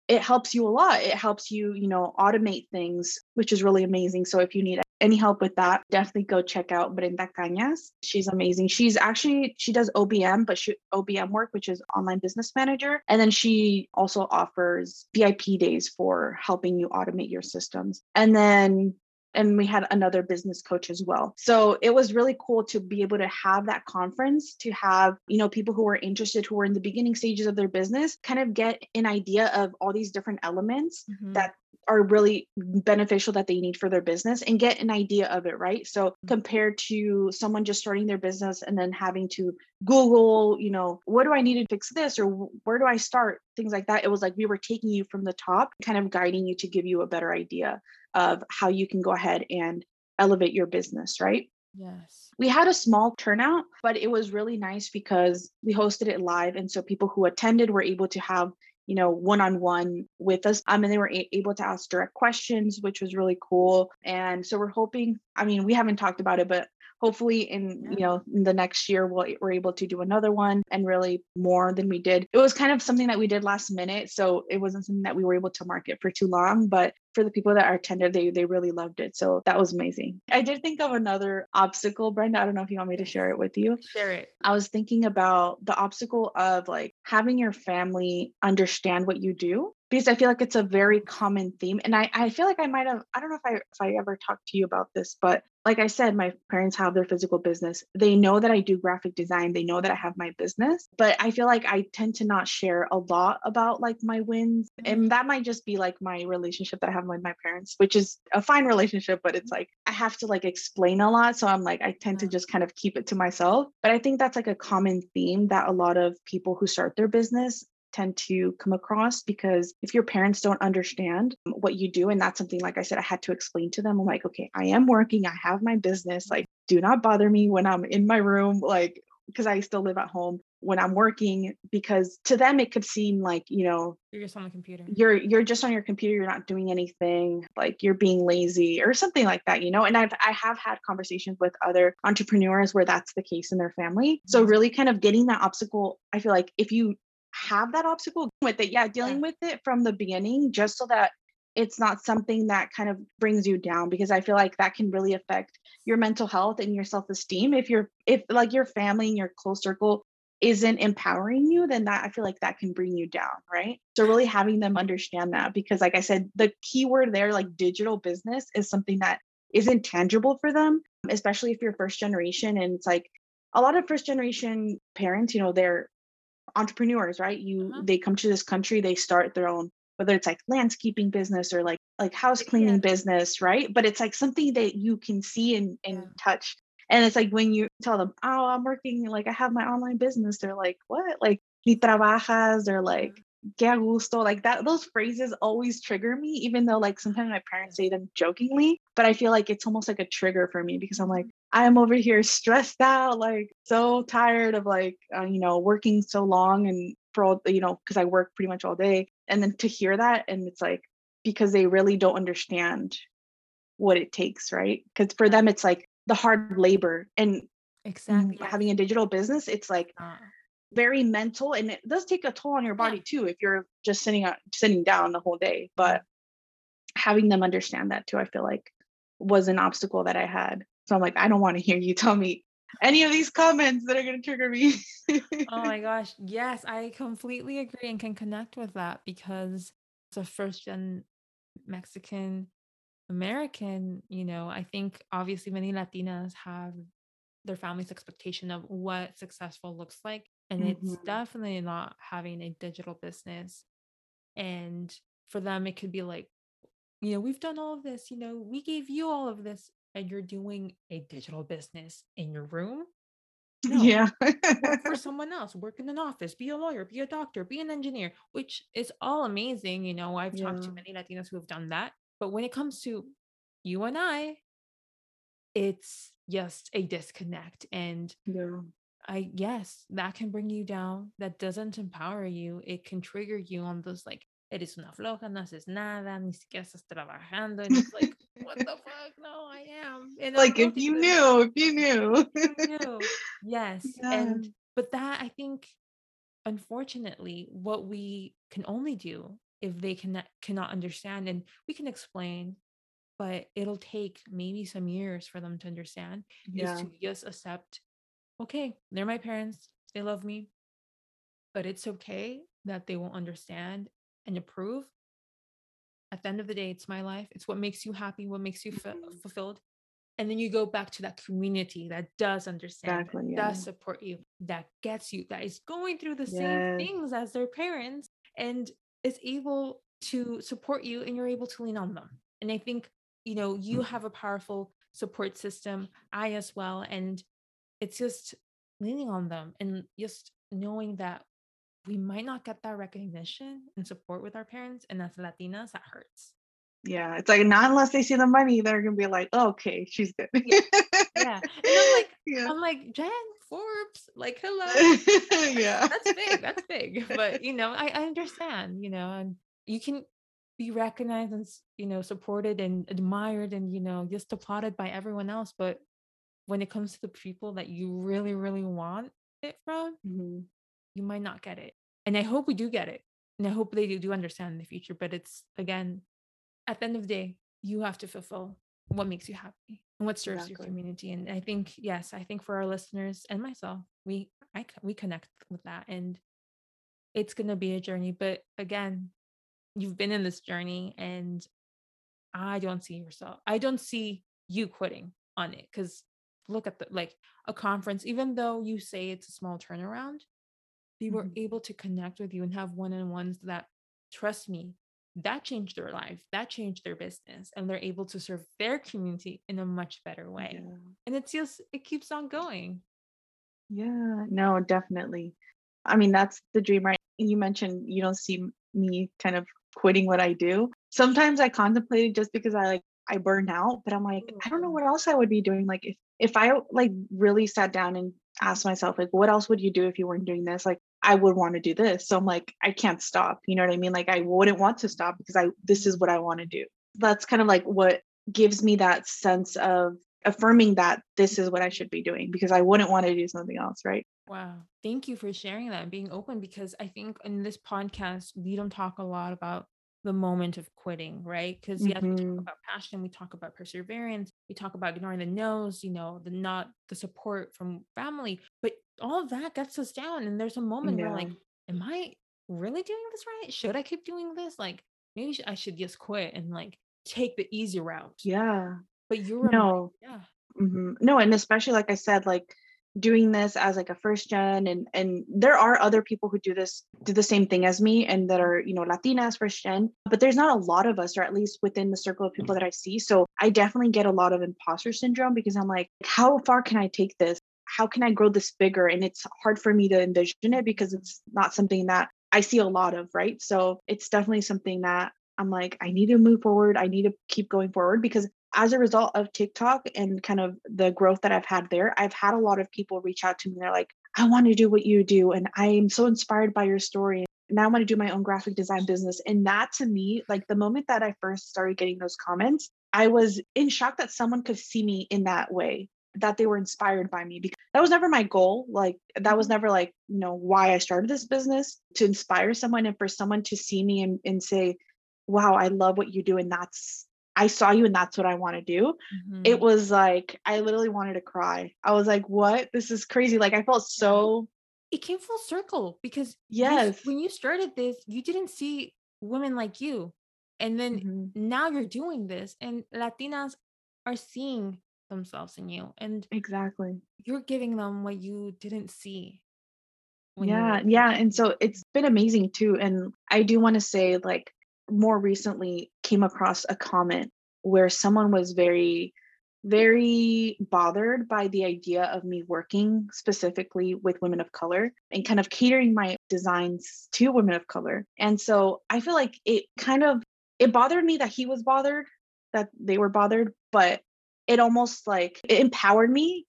it helps you a lot. It helps you you know automate things which is really amazing. So if you need any help with that, definitely go check out Brenda Cañas. She's amazing. She's actually she does OBM, but she OBM work, which is online business manager, and then she also offers VIP days for helping you automate your systems. And then and we had another business coach as well. So it was really cool to be able to have that conference, to have, you know, people who were interested, who were in the beginning stages of their business, kind of get an idea of all these different elements mm-hmm. that are really beneficial that they need for their business and get an idea of it, right? So mm-hmm. compared to someone just starting their business and then having to Google, you know, what do I need to fix this or where do I start? Things like that. It was like we were taking you from the top, kind of guiding you to give you a better idea of how you can go ahead and elevate your business, right? Yes. We had a small turnout, but it was really nice because we hosted it live. And so people who attended were able to have you know, one on one with us. Um, mean, they were a- able to ask direct questions, which was really cool. And so we're hoping, I mean, we haven't talked about it, but hopefully in yeah. you know in the next year we'll, we're able to do another one and really more than we did it was kind of something that we did last minute so it wasn't something that we were able to market for too long but for the people that are attended they they really loved it so that was amazing i did think of another obstacle brenda i don't know if you want me to share it with you share it i was thinking about the obstacle of like having your family understand what you do because I feel like it's a very common theme. And I, I feel like I might have, I don't know if I if I ever talked to you about this, but like I said, my parents have their physical business. They know that I do graphic design. They know that I have my business, but I feel like I tend to not share a lot about like my wins. And mm. that might just be like my relationship that I have with my parents, which is a fine relationship, but it's like I have to like explain a lot. So I'm like, I tend to just kind of keep it to myself. But I think that's like a common theme that a lot of people who start their business tend to come across because if your parents don't understand what you do, and that's something like I said, I had to explain to them. I'm like, okay, I am working, I have my business. Like, do not bother me when I'm in my room, like, because I still live at home when I'm working because to them it could seem like, you know, you're just on the computer. You're you're just on your computer, you're not doing anything, like you're being lazy or something like that, you know. And I've I have had conversations with other entrepreneurs where that's the case in their family. So mm-hmm. really kind of getting that obstacle, I feel like if you have that obstacle with it. Yeah, dealing with it from the beginning, just so that it's not something that kind of brings you down because I feel like that can really affect your mental health and your self-esteem. If you're if like your family and your close circle isn't empowering you, then that I feel like that can bring you down, right? So really having them understand that because like I said, the key word there, like digital business, is something that isn't tangible for them, especially if you're first generation and it's like a lot of first generation parents, you know, they're entrepreneurs, right? You uh-huh. they come to this country, they start their own whether it's like landscaping business or like like house cleaning yeah. business, right? But it's like something that you can see and, and yeah. touch. And it's like when you tell them, "Oh, I'm working like I have my online business." They're like, "What?" Like "Ni trabajas?" They're like, "Que gusto?" Like that. Those phrases always trigger me, even though like sometimes my parents say them jokingly. But I feel like it's almost like a trigger for me because I'm over here stressed out, like so tired of like, uh, you know, working so long and for all, you know, because I work pretty much all day. And then to hear that, and it's like, because they really don't understand what it takes, right? Because for them, it's like the hard labor and exactly having a digital business, it's like, very mental and it does take a toll on your body too if you're just sitting up sitting down the whole day but having them understand that too i feel like was an obstacle that i had so i'm like i don't want to hear you tell me any of these comments that are going to trigger me oh my gosh yes i completely agree and can connect with that because as a first gen mexican american you know i think obviously many latinas have their family's expectation of what successful looks like and mm-hmm. it's definitely not having a digital business and for them it could be like you know we've done all of this you know we gave you all of this and you're doing a digital business in your room no, yeah work for someone else work in an office be a lawyer be a doctor be an engineer which is all amazing you know i've yeah. talked to many latinos who have done that but when it comes to you and i it's just a disconnect and yeah. I yes, that can bring you down. That doesn't empower you. It can trigger you on those like, eres una floja, no haces nada, ni siquiera estás trabajando. And it's like, what the fuck? No, I am. And like if you, knew, if you knew, if you knew. Yes. Yeah. And but that I think unfortunately, what we can only do if they cannot cannot understand and we can explain but it'll take maybe some years for them to understand yeah. is to just accept okay, they're my parents, they love me, but it's okay that they won't understand and approve. At the end of the day, it's my life. It's what makes you happy, what makes you f- mm-hmm. fulfilled. And then you go back to that community that does understand, exactly, that yeah. does support you, that gets you, that is going through the yes. same things as their parents and is able to support you and you're able to lean on them. And I think, you know, you mm-hmm. have a powerful support system, I as well. And it's just leaning on them and just knowing that we might not get that recognition and support with our parents and as latinas that hurts yeah it's like not unless they see the money they're gonna be like oh, okay she's good yeah. yeah and i'm like yeah. i'm like jen forbes like hello yeah that's big that's big but you know I, I understand you know and you can be recognized and you know supported and admired and you know just applauded by everyone else but when it comes to the people that you really, really want it from, mm-hmm. You might not get it. And I hope we do get it. And I hope they do, do understand in the future. But it's again, at the end of the day, you have to fulfill what makes you happy and what serves exactly. your community. And I think, yes, I think for our listeners and myself, we I we connect with that. And it's gonna be a journey. But again, you've been in this journey and I don't see yourself. I don't see you quitting on it because look at the like a conference, even though you say it's a small turnaround, they were mm-hmm. able to connect with you and have one-on-ones that trust me that changed their life that changed their business and they're able to serve their community in a much better way yeah. and it just it keeps on going yeah no definitely i mean that's the dream right And you mentioned you don't see me kind of quitting what i do sometimes i contemplated just because i like I burned out, but I'm like, I don't know what else I would be doing. Like if if I like really sat down and asked myself, like, what else would you do if you weren't doing this? Like I would want to do this. So I'm like, I can't stop. You know what I mean? Like I wouldn't want to stop because I this is what I want to do. That's kind of like what gives me that sense of affirming that this is what I should be doing because I wouldn't want to do something else, right? Wow. Thank you for sharing that and being open because I think in this podcast, we don't talk a lot about the moment of quitting, right? Because yes, mm-hmm. we talk mm-hmm. about passion, we talk about perseverance, we talk about ignoring the no's, you know, the not the support from family, but all of that gets us down. And there's a moment yeah. where like, am I really doing this right? Should I keep doing this? Like, maybe I should just quit and like take the easy route. Yeah. But you're no, yeah. Mm-hmm. No, and especially like I said, like doing this as like a first gen and and there are other people who do this do the same thing as me and that are you know latinas first gen but there's not a lot of us or at least within the circle of people that i see. So i definitely get a lot of imposter syndrome because i'm like how far can i take this? How can i grow this bigger? And it's hard for me to envision it because it's not something that i see a lot of right? So it's definitely something that I'm like, I need to move forward. I need to keep going forward because as a result of TikTok and kind of the growth that I've had there, I've had a lot of people reach out to me. They're like, I want to do what you do. And I'm so inspired by your story. Now I want to do my own graphic design business. And that to me, like the moment that I first started getting those comments, I was in shock that someone could see me in that way. that they were inspired by me because that was never my goal. Like that was mm-hmm. never like, you know, why I started this business to inspire someone and for someone to see me and, and say, wow, I love what you do. And that's, I saw you and that's what I want to do. Mm-hmm. It was like, I literally wanted to cry. I was like, what? This is crazy. Like I felt so. It came full circle because yes, when you started this, you didn't see women like you. And then mm-hmm. now you're doing this and Latinas are seeing themselves in you and exactly you're giving them what you didn't see yeah yeah and so it's been amazing too and i do want to say like more recently came across a comment where someone was very very bothered by the idea of me working specifically with women of color and kind of catering my designs to women of color. And so i feel like it kind of it bothered me that he was bothered that they were bothered, but it almost like it empowered me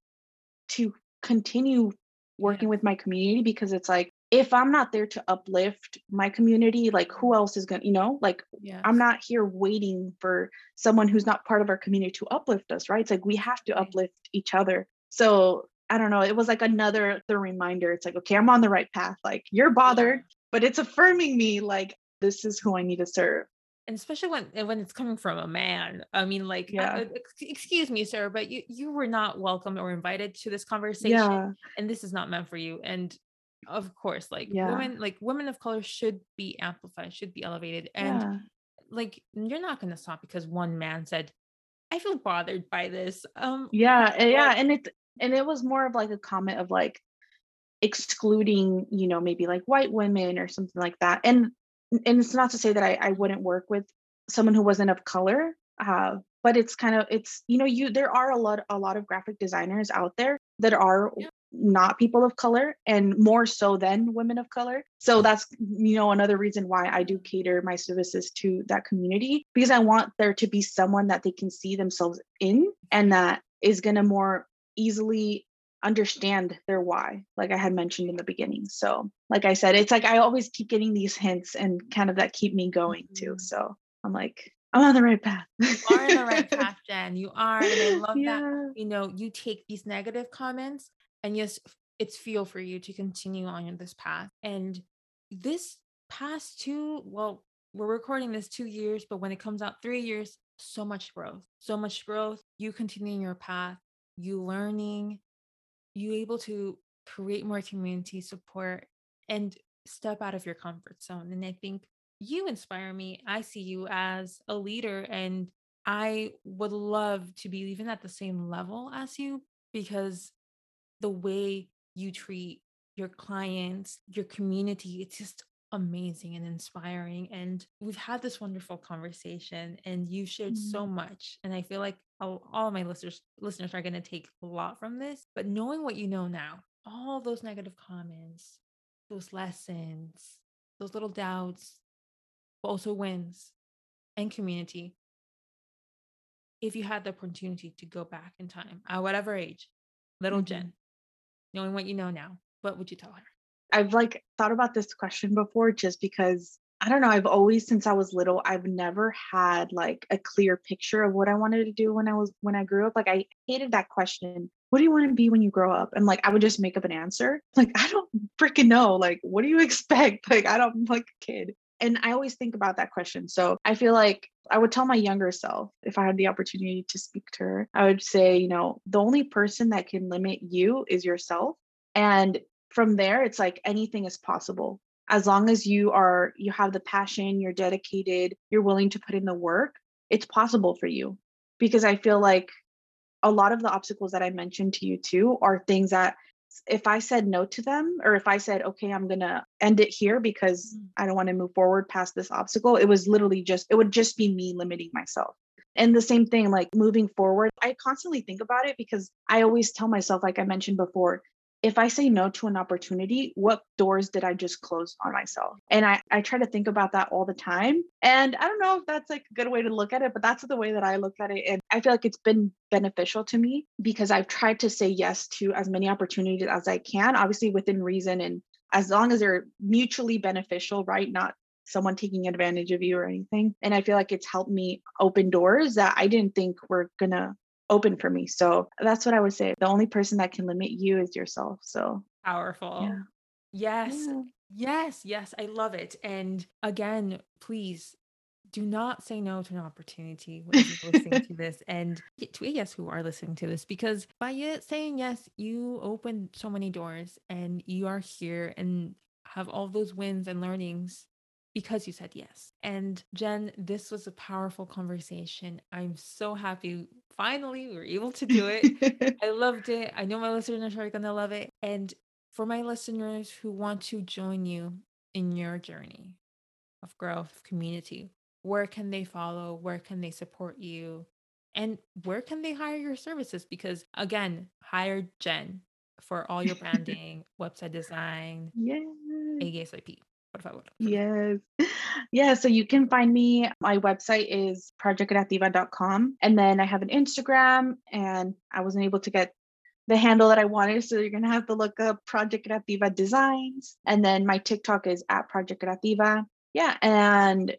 to continue working with my community because it's like if I'm not there to uplift my community, like who else is going to, you know, like yes. I'm not here waiting for someone who's not part of our community to uplift us, right? It's like we have to uplift each other. So I don't know, it was like another the reminder. It's like, okay, I'm on the right path. Like you're bothered, yeah. but it's affirming me like this is who I need to serve and especially when when it's coming from a man i mean like yeah. excuse me sir but you you were not welcome or invited to this conversation yeah. and this is not meant for you and of course like yeah. women like women of color should be amplified should be elevated and yeah. like you're not going to stop because one man said i feel bothered by this um yeah yeah and it and it was more of like a comment of like excluding you know maybe like white women or something like that and and it's not to say that I, I wouldn't work with someone who wasn't of color uh, but it's kind of it's you know you there are a lot a lot of graphic designers out there that are yeah. Not people of color and more so than women of color. So that's you know another reason why i do cater my services to that community because i want there to be someone that they can see themselves in and that is going to more easily understand their why like i had mentioned in the beginning. So like i said it's like i always keep getting these hints and kind of that keep me going mm-hmm. too so i'm like i'm on the right path. You are on the right path jen. You are and i love yeah. that you know you take these negative comments and yes it's fuel for you to continue on this path and this past two well we're recording this two years but when it comes out three years so much growth so much growth you continuing your path you learning you able to create more community support and step out of your comfort zone. And I think you inspire me. I see you as a leader, and I would love to be even at the same level as you because the way you treat your clients, your community, it's just amazing and inspiring. And we've had this wonderful conversation, and you shared mm-hmm. so much. And I feel like all, all my listeners listeners are going to take a lot from this. But knowing what you know now, all those negative comments, those lessons, those little doubts, but also wins and community. If you had the opportunity to go back in time at whatever age, little mm-hmm. Jen, knowing what you know now, what would you tell her? I've like thought about this question before just because I don't know, I've always since I was little, I've never had like a clear picture of what I wanted to do when I was when I grew up. Like I hated that question. What do you want to be when you grow up? And like I would just make up an answer. Like I don't freaking know. Like what do you expect? Like I don't like a kid. And I always think about that question. So I feel like I would tell my younger self if I had the opportunity to speak to her, I would say, you know, the only person that can limit you is yourself. And from there it's like anything is possible as long as you are you have the passion you're dedicated you're willing to put in the work it's possible for you because i feel like a lot of the obstacles that i mentioned to you too are things that if i said no to them or if i said okay i'm going to end it here because mm. i don't want to move forward past this obstacle it was literally just it would just be me limiting myself and the same thing like moving forward i constantly think about it because i always tell myself like i mentioned before if I say no to an opportunity, what doors did I just close on myself? And I, I try to think about that all the time. And I don't know if that's like a good way to look at it, but that's the way that I look at it. And I feel like it's been beneficial to me because I've tried to say yes to as many opportunities as I can, obviously within reason and as long as they're mutually beneficial, right? Not someone taking advantage of you or anything. And I feel like it's helped me open doors that I didn't think were gonna open for me. So that's what I would say. The only person that can limit you is yourself. So powerful. Yeah. Yes. Yeah. Yes. Yes. I love it. And again, please do not say no to an opportunity when you're listening to this and to a yes who are listening to this because by saying yes you open so many doors and you are here and have all those wins and learnings because you said yes. And jen this was a powerful conversation. I'm so happy finally we were able to do it. I loved it. I know my listeners are going to love it. And for my listeners who want to join you in your journey of growth of community where can they follow? Where can they support you? And where can they hire your services? Because again hire jen for all your branding website design yes. ASAP. Por favor. Yes. Yeah. So you can find me. My website is projectcreativa.com. And then I have an Instagram and I wasn't able to get the handle that I wanted. So you're going to have to look up Project Creativa Designs. And then my TikTok is at Project Creativa. Yeah. And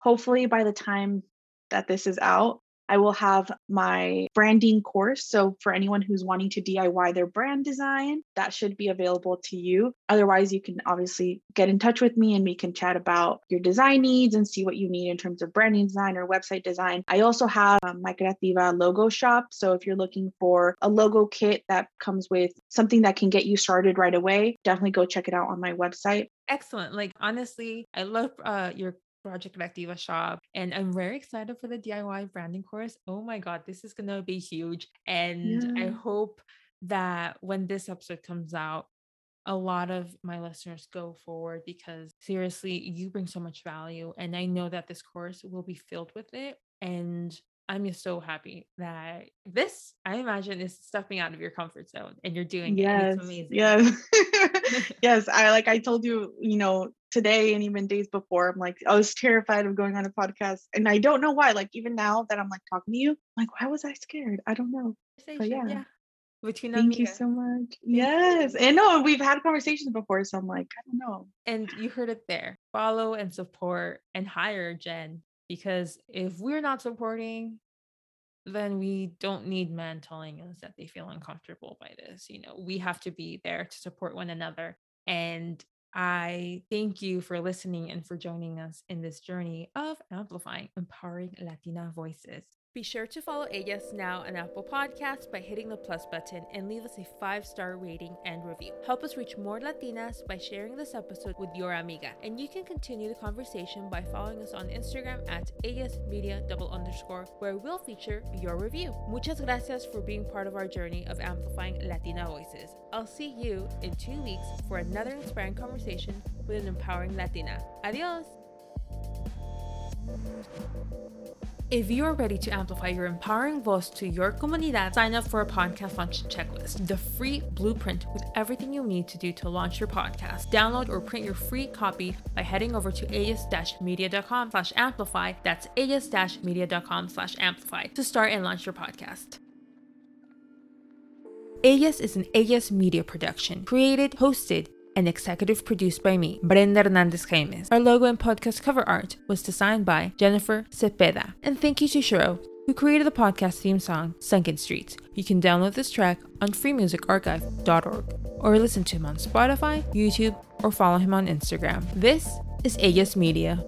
hopefully by the time that this is out, I will have my branding course. So, for anyone who's wanting to DIY their brand design, that should be available to you. Otherwise, you can obviously get in touch with me and we can chat about your design needs and see what you need in terms of branding design or website design. I also have um, my Creativa logo shop. So, if you're looking for a logo kit that comes with something that can get you started right away, definitely go check it out on my website. Excellent. Like honestly, I love uh, your Project Creativa shop. And I'm very excited for the DIY branding course. Oh my God, this is going to be huge. And yeah. I hope that when this episode comes out, a lot of my listeners go forward because seriously, you bring so much value. And I know that this course will be filled with it. And I'm just so happy that this, I imagine, is stepping out of your comfort zone and you're doing yes, it. It's amazing. Yes. yes. I like I told you, you know, today and even days before, I'm like, I was terrified of going on a podcast. And I don't know why. Like even now that I'm like talking to you, I'm like, why was I scared? I don't know. But yeah. yeah. Between Thank you so much. Yes. And no, we've had conversations before. So I'm like, I don't know. And you heard it there. Follow and support and hire Jen because if we're not supporting, then we don't need men telling us that they feel uncomfortable by this. You know, we have to be there to support one another. And I thank you for listening and for joining us in this journey of amplifying empowering Latina voices. Be sure to follow Ellas Now on Apple Podcasts by hitting the plus button and leave us a five star rating and review. Help us reach more Latinas by sharing this episode with your amiga. And you can continue the conversation by following us on Instagram at Ellas Media double underscore, where we'll feature your review. Muchas gracias for being part of our journey of amplifying Latina voices. I'll see you in two weeks for another inspiring conversation with an empowering Latina. Adios! If you are ready to amplify your empowering voice to your comunidad, sign up for a podcast launch checklist, the free blueprint with everything you need to do to launch your podcast. Download or print your free copy by heading over to ellas-media.com slash amplify. That's ellas-media.com slash amplify to start and launch your podcast. Ellas is an Ellas Media production, created, hosted, and executive produced by me, Brenda Hernandez Jaimes. Our logo and podcast cover art was designed by Jennifer Cepeda. And thank you to Shiro, who created the podcast theme song, Sunken Streets. You can download this track on freemusicarchive.org or listen to him on Spotify, YouTube, or follow him on Instagram. This is Ellas Media.